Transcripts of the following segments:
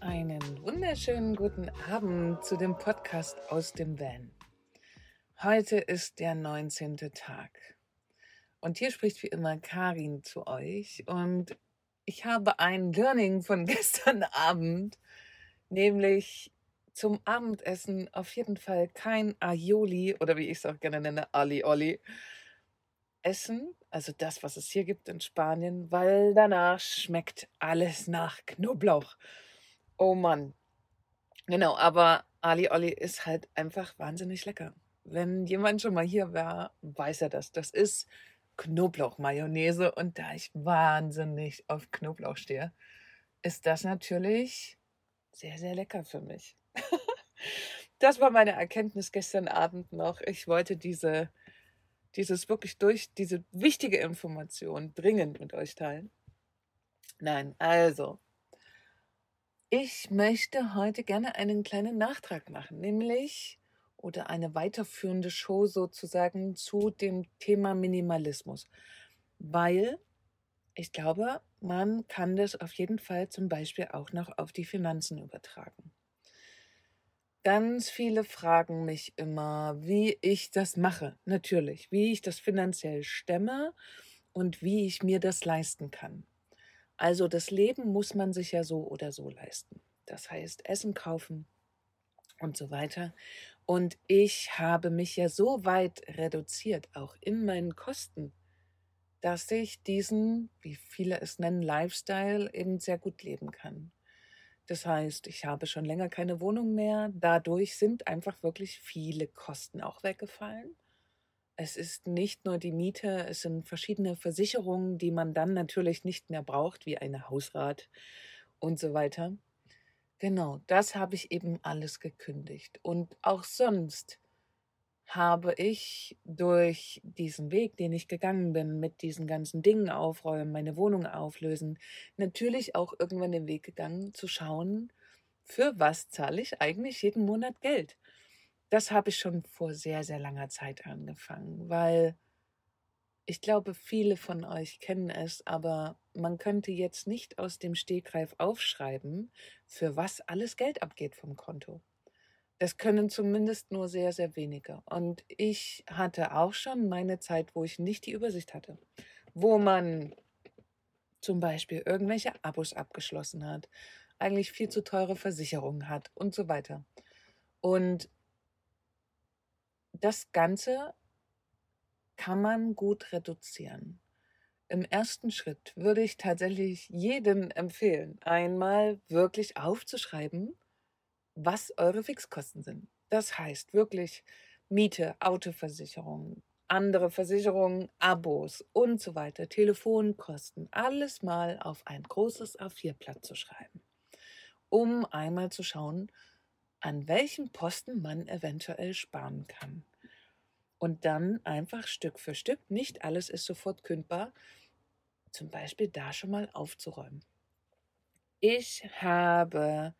Einen wunderschönen guten Abend zu dem Podcast aus dem Van. Heute ist der 19. Tag. Und hier spricht wie immer Karin zu euch. Und ich habe ein Learning von gestern Abend, nämlich zum Abendessen auf jeden Fall kein Aioli oder wie ich es auch gerne nenne, Ali Oli essen, also das, was es hier gibt in Spanien, weil danach schmeckt alles nach Knoblauch. Oh Mann. Genau, aber Ali Olli ist halt einfach wahnsinnig lecker. Wenn jemand schon mal hier war, weiß er das. Das ist Knoblauchmayonnaise und da ich wahnsinnig auf Knoblauch stehe, ist das natürlich sehr, sehr lecker für mich. das war meine Erkenntnis gestern Abend noch. Ich wollte diese dieses wirklich durch diese wichtige Information dringend mit euch teilen. Nein, also, ich möchte heute gerne einen kleinen Nachtrag machen, nämlich oder eine weiterführende Show sozusagen zu dem Thema Minimalismus, weil ich glaube, man kann das auf jeden Fall zum Beispiel auch noch auf die Finanzen übertragen. Ganz viele fragen mich immer, wie ich das mache. Natürlich, wie ich das finanziell stemme und wie ich mir das leisten kann. Also das Leben muss man sich ja so oder so leisten. Das heißt, Essen kaufen und so weiter. Und ich habe mich ja so weit reduziert, auch in meinen Kosten, dass ich diesen, wie viele es nennen, Lifestyle eben sehr gut leben kann. Das heißt, ich habe schon länger keine Wohnung mehr. Dadurch sind einfach wirklich viele Kosten auch weggefallen. Es ist nicht nur die Miete, es sind verschiedene Versicherungen, die man dann natürlich nicht mehr braucht, wie eine Hausrat und so weiter. Genau, das habe ich eben alles gekündigt. Und auch sonst habe ich durch diesen Weg, den ich gegangen bin, mit diesen ganzen Dingen aufräumen, meine Wohnung auflösen, natürlich auch irgendwann den Weg gegangen zu schauen, für was zahle ich eigentlich jeden Monat Geld. Das habe ich schon vor sehr, sehr langer Zeit angefangen, weil ich glaube, viele von euch kennen es, aber man könnte jetzt nicht aus dem Stegreif aufschreiben, für was alles Geld abgeht vom Konto. Das können zumindest nur sehr, sehr wenige. Und ich hatte auch schon meine Zeit, wo ich nicht die Übersicht hatte, wo man zum Beispiel irgendwelche Abos abgeschlossen hat, eigentlich viel zu teure Versicherungen hat und so weiter. Und das Ganze kann man gut reduzieren. Im ersten Schritt würde ich tatsächlich jedem empfehlen, einmal wirklich aufzuschreiben, was eure Fixkosten sind. Das heißt wirklich Miete, Autoversicherung, andere Versicherungen, Abos und so weiter, Telefonkosten, alles mal auf ein großes A4-Blatt zu schreiben, um einmal zu schauen, an welchen Posten man eventuell sparen kann. Und dann einfach Stück für Stück, nicht alles ist sofort kündbar, zum Beispiel da schon mal aufzuräumen. Ich habe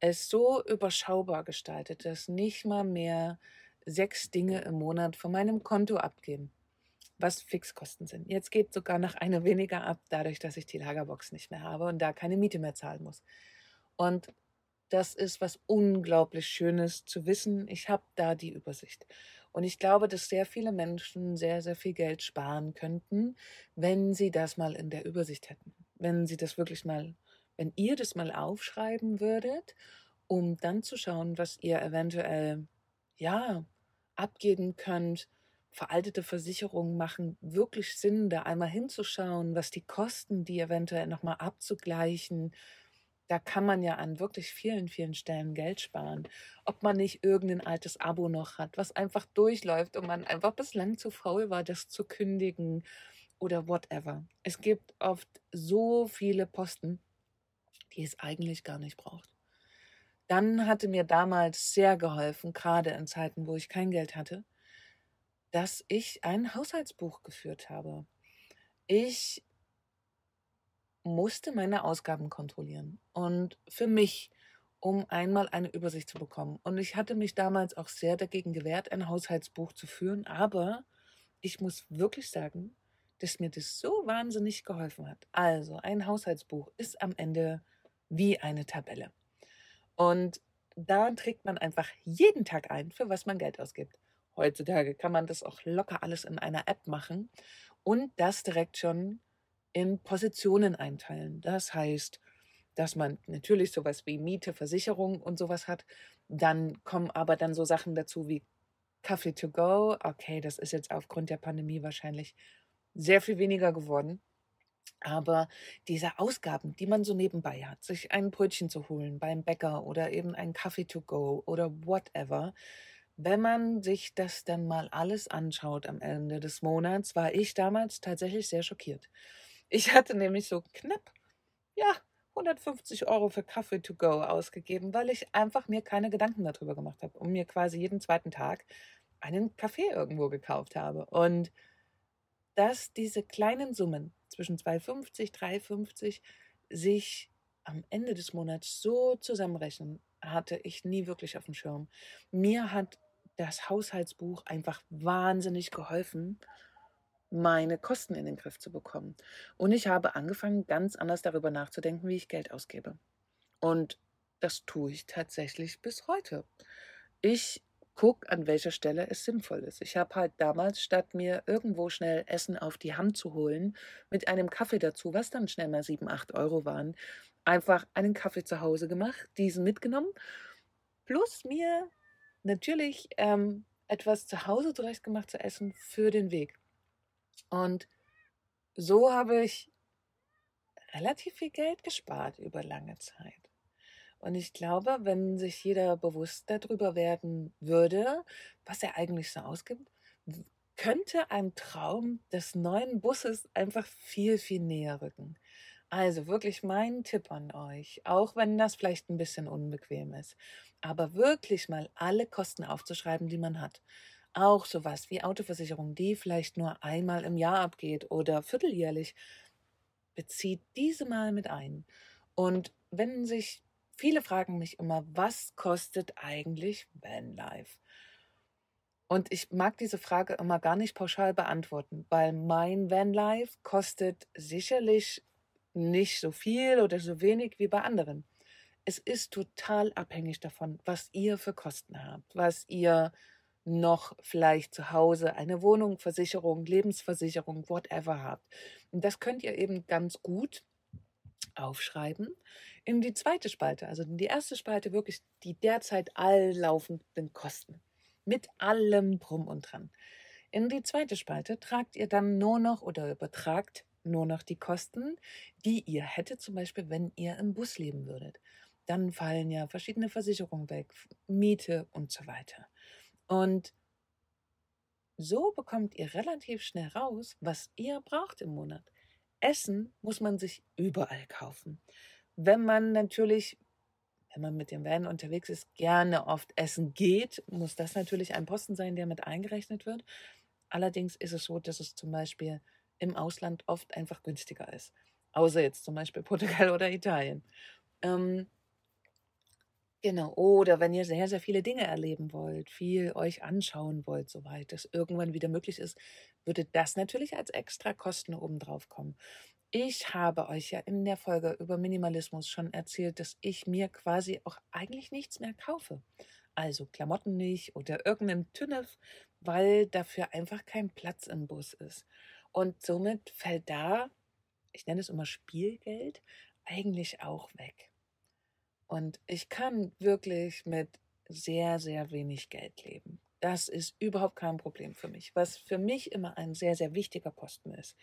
es so überschaubar gestaltet, dass nicht mal mehr sechs Dinge im Monat von meinem Konto abgeben, was Fixkosten sind. Jetzt geht sogar noch eine weniger ab, dadurch, dass ich die Lagerbox nicht mehr habe und da keine Miete mehr zahlen muss. Und das ist was unglaublich Schönes zu wissen. Ich habe da die Übersicht. Und ich glaube, dass sehr viele Menschen sehr, sehr viel Geld sparen könnten, wenn sie das mal in der Übersicht hätten. Wenn sie das wirklich mal wenn ihr das mal aufschreiben würdet, um dann zu schauen, was ihr eventuell, ja, abgeben könnt, veraltete Versicherungen machen wirklich Sinn, da einmal hinzuschauen, was die Kosten, die eventuell nochmal abzugleichen. Da kann man ja an wirklich vielen, vielen Stellen Geld sparen. Ob man nicht irgendein altes Abo noch hat, was einfach durchläuft und man einfach bislang zu faul war, das zu kündigen oder whatever. Es gibt oft so viele Posten, die es eigentlich gar nicht braucht. Dann hatte mir damals sehr geholfen, gerade in Zeiten, wo ich kein Geld hatte, dass ich ein Haushaltsbuch geführt habe. Ich musste meine Ausgaben kontrollieren und für mich, um einmal eine Übersicht zu bekommen. Und ich hatte mich damals auch sehr dagegen gewehrt, ein Haushaltsbuch zu führen, aber ich muss wirklich sagen, dass mir das so wahnsinnig geholfen hat. Also, ein Haushaltsbuch ist am Ende wie eine Tabelle. Und da trägt man einfach jeden Tag ein, für was man Geld ausgibt. Heutzutage kann man das auch locker alles in einer App machen und das direkt schon in Positionen einteilen. Das heißt, dass man natürlich sowas wie Miete, Versicherung und sowas hat. Dann kommen aber dann so Sachen dazu wie Kaffee to go. Okay, das ist jetzt aufgrund der Pandemie wahrscheinlich sehr viel weniger geworden. Aber diese Ausgaben, die man so nebenbei hat, sich ein Brötchen zu holen beim Bäcker oder eben ein Kaffee to go oder whatever, wenn man sich das dann mal alles anschaut am Ende des Monats, war ich damals tatsächlich sehr schockiert. Ich hatte nämlich so knapp, ja, 150 Euro für Kaffee to go ausgegeben, weil ich einfach mir keine Gedanken darüber gemacht habe und mir quasi jeden zweiten Tag einen Kaffee irgendwo gekauft habe. Und dass diese kleinen Summen zwischen 2,50, 3,50 sich am Ende des Monats so zusammenrechnen, hatte ich nie wirklich auf dem Schirm. Mir hat das Haushaltsbuch einfach wahnsinnig geholfen, meine Kosten in den Griff zu bekommen. Und ich habe angefangen, ganz anders darüber nachzudenken, wie ich Geld ausgebe. Und das tue ich tatsächlich bis heute. Ich guck, an welcher Stelle es sinnvoll ist. Ich habe halt damals, statt mir irgendwo schnell Essen auf die Hand zu holen, mit einem Kaffee dazu, was dann schnell mal 7, 8 Euro waren, einfach einen Kaffee zu Hause gemacht, diesen mitgenommen, plus mir natürlich ähm, etwas zu Hause zurecht gemacht zu essen für den Weg. Und so habe ich relativ viel Geld gespart über lange Zeit. Und ich glaube, wenn sich jeder bewusst darüber werden würde, was er eigentlich so ausgibt, könnte ein Traum des neuen Busses einfach viel, viel näher rücken. Also wirklich mein Tipp an euch, auch wenn das vielleicht ein bisschen unbequem ist, aber wirklich mal alle Kosten aufzuschreiben, die man hat. Auch sowas wie Autoversicherung, die vielleicht nur einmal im Jahr abgeht oder vierteljährlich, bezieht diese mal mit ein. Und wenn sich Viele fragen mich immer, was kostet eigentlich Vanlife? Und ich mag diese Frage immer gar nicht pauschal beantworten, weil mein Vanlife kostet sicherlich nicht so viel oder so wenig wie bei anderen. Es ist total abhängig davon, was ihr für Kosten habt, was ihr noch vielleicht zu Hause eine Wohnung, Versicherung, Lebensversicherung, whatever habt. Und das könnt ihr eben ganz gut aufschreiben in die zweite Spalte, also in die erste Spalte wirklich die derzeit alllaufenden Kosten mit allem drum und dran. In die zweite Spalte tragt ihr dann nur noch oder übertragt nur noch die Kosten, die ihr hättet, zum Beispiel, wenn ihr im Bus leben würdet. Dann fallen ja verschiedene Versicherungen weg, Miete und so weiter. Und so bekommt ihr relativ schnell raus, was ihr braucht im Monat. Essen muss man sich überall kaufen. Wenn man natürlich, wenn man mit dem Van unterwegs ist, gerne oft essen geht, muss das natürlich ein Posten sein, der mit eingerechnet wird. Allerdings ist es so, dass es zum Beispiel im Ausland oft einfach günstiger ist. Außer jetzt zum Beispiel Portugal oder Italien. Ähm, Genau. Oder wenn ihr sehr, sehr viele Dinge erleben wollt, viel euch anschauen wollt, soweit es irgendwann wieder möglich ist, würde das natürlich als extra Kosten obendrauf kommen. Ich habe euch ja in der Folge über Minimalismus schon erzählt, dass ich mir quasi auch eigentlich nichts mehr kaufe. Also Klamotten nicht oder irgendeinen Tünnef, weil dafür einfach kein Platz im Bus ist. Und somit fällt da, ich nenne es immer Spielgeld, eigentlich auch weg. Und ich kann wirklich mit sehr, sehr wenig Geld leben. Das ist überhaupt kein Problem für mich. Was für mich immer ein sehr, sehr wichtiger Posten ist,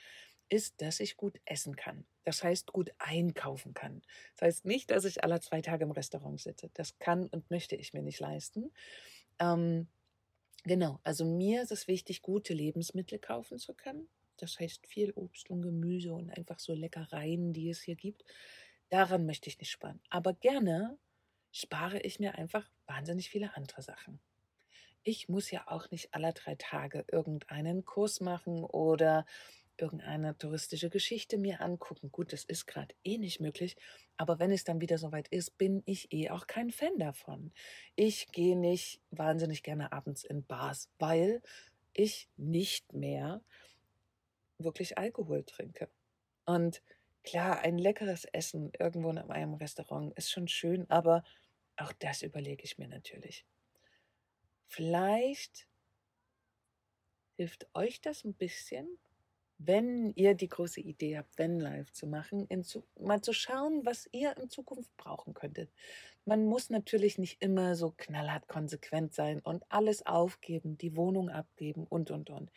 ist, dass ich gut essen kann. Das heißt, gut einkaufen kann. Das heißt nicht, dass ich alle zwei Tage im Restaurant sitze. Das kann und möchte ich mir nicht leisten. Ähm, genau, also mir ist es wichtig, gute Lebensmittel kaufen zu können. Das heißt viel Obst und Gemüse und einfach so Leckereien, die es hier gibt. Daran möchte ich nicht sparen. Aber gerne spare ich mir einfach wahnsinnig viele andere Sachen. Ich muss ja auch nicht alle drei Tage irgendeinen Kurs machen oder irgendeine touristische Geschichte mir angucken. Gut, das ist gerade eh nicht möglich, aber wenn es dann wieder soweit ist, bin ich eh auch kein Fan davon. Ich gehe nicht wahnsinnig gerne abends in Bars, weil ich nicht mehr wirklich Alkohol trinke. Und Klar, ein leckeres Essen irgendwo in einem Restaurant ist schon schön, aber auch das überlege ich mir natürlich. Vielleicht hilft euch das ein bisschen, wenn ihr die große Idee habt, wenn live zu machen, zu, mal zu schauen, was ihr in Zukunft brauchen könntet. Man muss natürlich nicht immer so knallhart konsequent sein und alles aufgeben, die Wohnung abgeben und, und, und.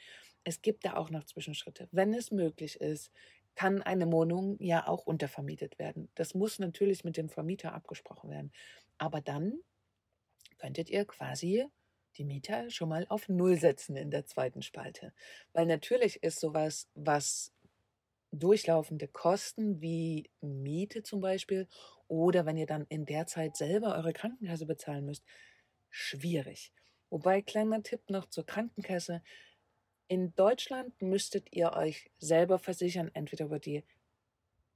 Es gibt da auch noch Zwischenschritte. Wenn es möglich ist, kann eine Wohnung ja auch untervermietet werden. Das muss natürlich mit dem Vermieter abgesprochen werden. Aber dann könntet ihr quasi die Mieter schon mal auf Null setzen in der zweiten Spalte. Weil natürlich ist sowas, was durchlaufende Kosten wie Miete zum Beispiel oder wenn ihr dann in der Zeit selber eure Krankenkasse bezahlen müsst, schwierig. Wobei kleiner Tipp noch zur Krankenkasse. In Deutschland müsstet ihr euch selber versichern, entweder über die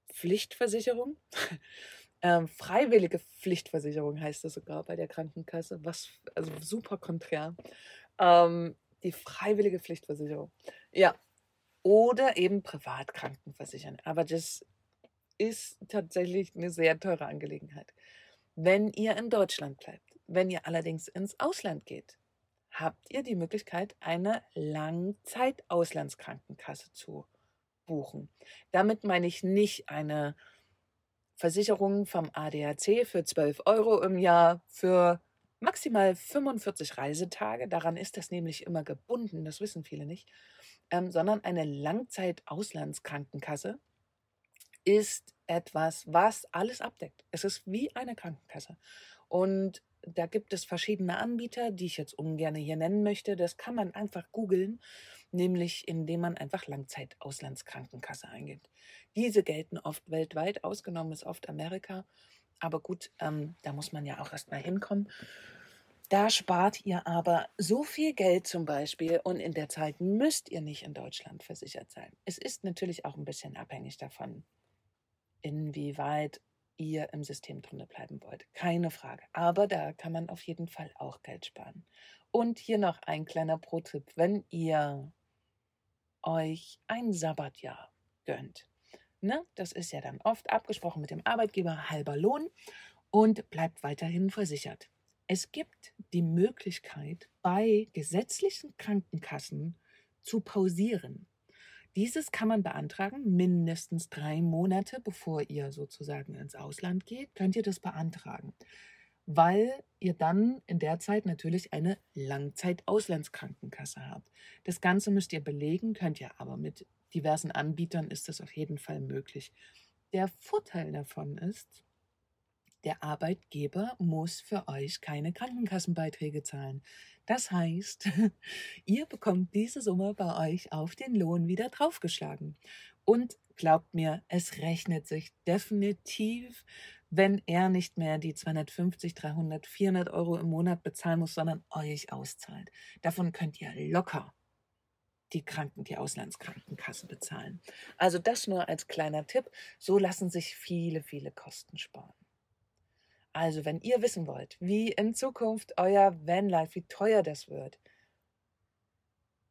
Pflichtversicherung ähm, freiwillige Pflichtversicherung heißt das sogar bei der Krankenkasse, was also super konträr. Ähm, die freiwillige Pflichtversicherung. Ja. Oder eben privat krankenversichern. Aber das ist tatsächlich eine sehr teure Angelegenheit. Wenn ihr in Deutschland bleibt, wenn ihr allerdings ins Ausland geht, habt ihr die Möglichkeit, eine Langzeitauslandskrankenkasse zu buchen. Damit meine ich nicht eine Versicherung vom ADAC für 12 Euro im Jahr für maximal 45 Reisetage. Daran ist das nämlich immer gebunden, das wissen viele nicht, ähm, sondern eine Langzeit-Auslandskrankenkasse ist etwas, was alles abdeckt. Es ist wie eine Krankenkasse. Und da gibt es verschiedene Anbieter, die ich jetzt ungern hier nennen möchte. Das kann man einfach googeln nämlich indem man einfach Langzeit-Auslandskrankenkasse eingibt. Diese gelten oft weltweit, ausgenommen ist oft Amerika. Aber gut, ähm, da muss man ja auch erstmal hinkommen. Da spart ihr aber so viel Geld zum Beispiel und in der Zeit müsst ihr nicht in Deutschland versichert sein. Es ist natürlich auch ein bisschen abhängig davon, inwieweit ihr im System drin bleiben wollt. Keine Frage. Aber da kann man auf jeden Fall auch Geld sparen. Und hier noch ein kleiner Pro-Tipp. Wenn ihr euch ein Sabbatjahr gönnt. Ne? Das ist ja dann oft abgesprochen mit dem Arbeitgeber, halber Lohn und bleibt weiterhin versichert. Es gibt die Möglichkeit, bei gesetzlichen Krankenkassen zu pausieren. Dieses kann man beantragen, mindestens drei Monate bevor ihr sozusagen ins Ausland geht, könnt ihr das beantragen weil ihr dann in der Zeit natürlich eine Langzeit-Auslandskrankenkasse habt. Das Ganze müsst ihr belegen, könnt ihr aber mit diversen Anbietern ist das auf jeden Fall möglich. Der Vorteil davon ist, der Arbeitgeber muss für euch keine Krankenkassenbeiträge zahlen. Das heißt, ihr bekommt diese Summe bei euch auf den Lohn wieder draufgeschlagen. Und glaubt mir, es rechnet sich definitiv wenn er nicht mehr die 250, 300, 400 Euro im Monat bezahlen muss, sondern euch auszahlt. Davon könnt ihr locker die Kranken, die Auslandskrankenkasse bezahlen. Also das nur als kleiner Tipp. So lassen sich viele, viele Kosten sparen. Also wenn ihr wissen wollt, wie in Zukunft euer Vanlife, wie teuer das wird,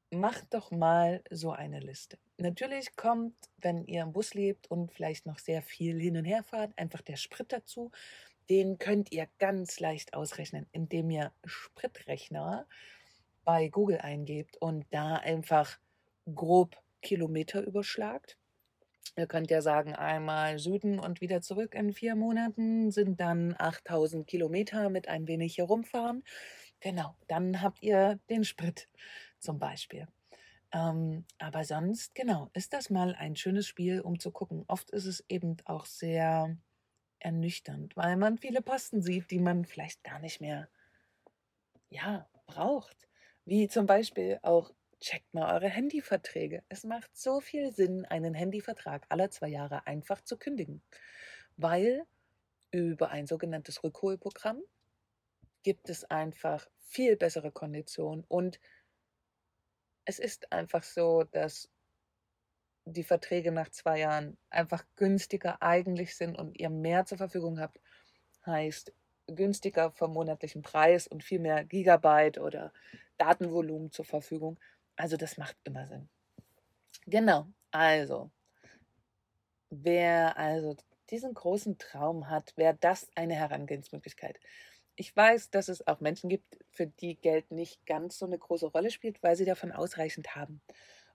macht doch mal so eine Liste. Natürlich kommt, wenn ihr im Bus lebt und vielleicht noch sehr viel hin und her fahrt, einfach der Sprit dazu. Den könnt ihr ganz leicht ausrechnen, indem ihr Spritrechner bei Google eingebt und da einfach grob Kilometer überschlagt. Ihr könnt ja sagen, einmal Süden und wieder zurück in vier Monaten sind dann 8000 Kilometer mit ein wenig herumfahren. Genau, dann habt ihr den Sprit zum Beispiel. Ähm, aber sonst, genau, ist das mal ein schönes Spiel, um zu gucken. Oft ist es eben auch sehr ernüchternd, weil man viele Posten sieht, die man vielleicht gar nicht mehr, ja, braucht. Wie zum Beispiel auch, checkt mal eure Handyverträge. Es macht so viel Sinn, einen Handyvertrag alle zwei Jahre einfach zu kündigen, weil über ein sogenanntes Rückholprogramm gibt es einfach viel bessere Konditionen und es ist einfach so, dass die Verträge nach zwei Jahren einfach günstiger eigentlich sind und ihr mehr zur Verfügung habt, heißt günstiger vom monatlichen Preis und viel mehr Gigabyte oder Datenvolumen zur Verfügung. Also das macht immer Sinn. Genau, also Wer also diesen großen Traum hat, wäre das eine Herangehensmöglichkeit. Ich weiß, dass es auch Menschen gibt, für die Geld nicht ganz so eine große Rolle spielt, weil sie davon ausreichend haben.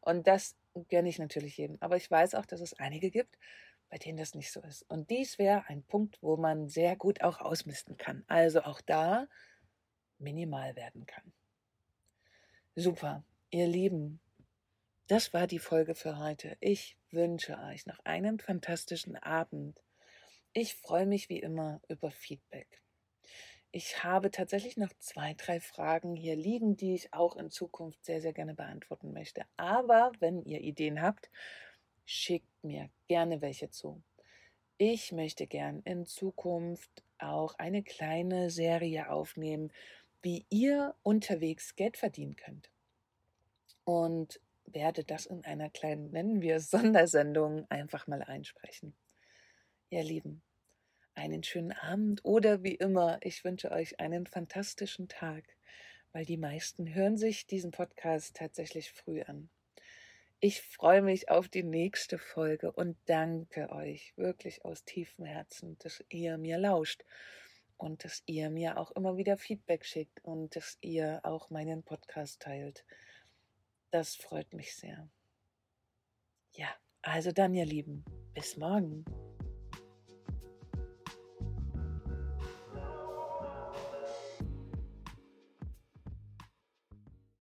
Und das gönne ich natürlich jedem. Aber ich weiß auch, dass es einige gibt, bei denen das nicht so ist. Und dies wäre ein Punkt, wo man sehr gut auch ausmisten kann. Also auch da minimal werden kann. Super, ihr Lieben. Das war die Folge für heute. Ich wünsche euch noch einen fantastischen Abend. Ich freue mich wie immer über Feedback. Ich habe tatsächlich noch zwei, drei Fragen hier liegen, die ich auch in Zukunft sehr, sehr gerne beantworten möchte. Aber wenn ihr Ideen habt, schickt mir gerne welche zu. Ich möchte gern in Zukunft auch eine kleine Serie aufnehmen, wie ihr unterwegs Geld verdienen könnt. Und werde das in einer kleinen, nennen wir es Sondersendung, einfach mal einsprechen. Ihr Lieben, einen schönen Abend oder wie immer, ich wünsche euch einen fantastischen Tag, weil die meisten hören sich diesen Podcast tatsächlich früh an. Ich freue mich auf die nächste Folge und danke euch wirklich aus tiefem Herzen, dass ihr mir lauscht und dass ihr mir auch immer wieder Feedback schickt und dass ihr auch meinen Podcast teilt. Das freut mich sehr. Ja, also dann, ihr Lieben, bis morgen.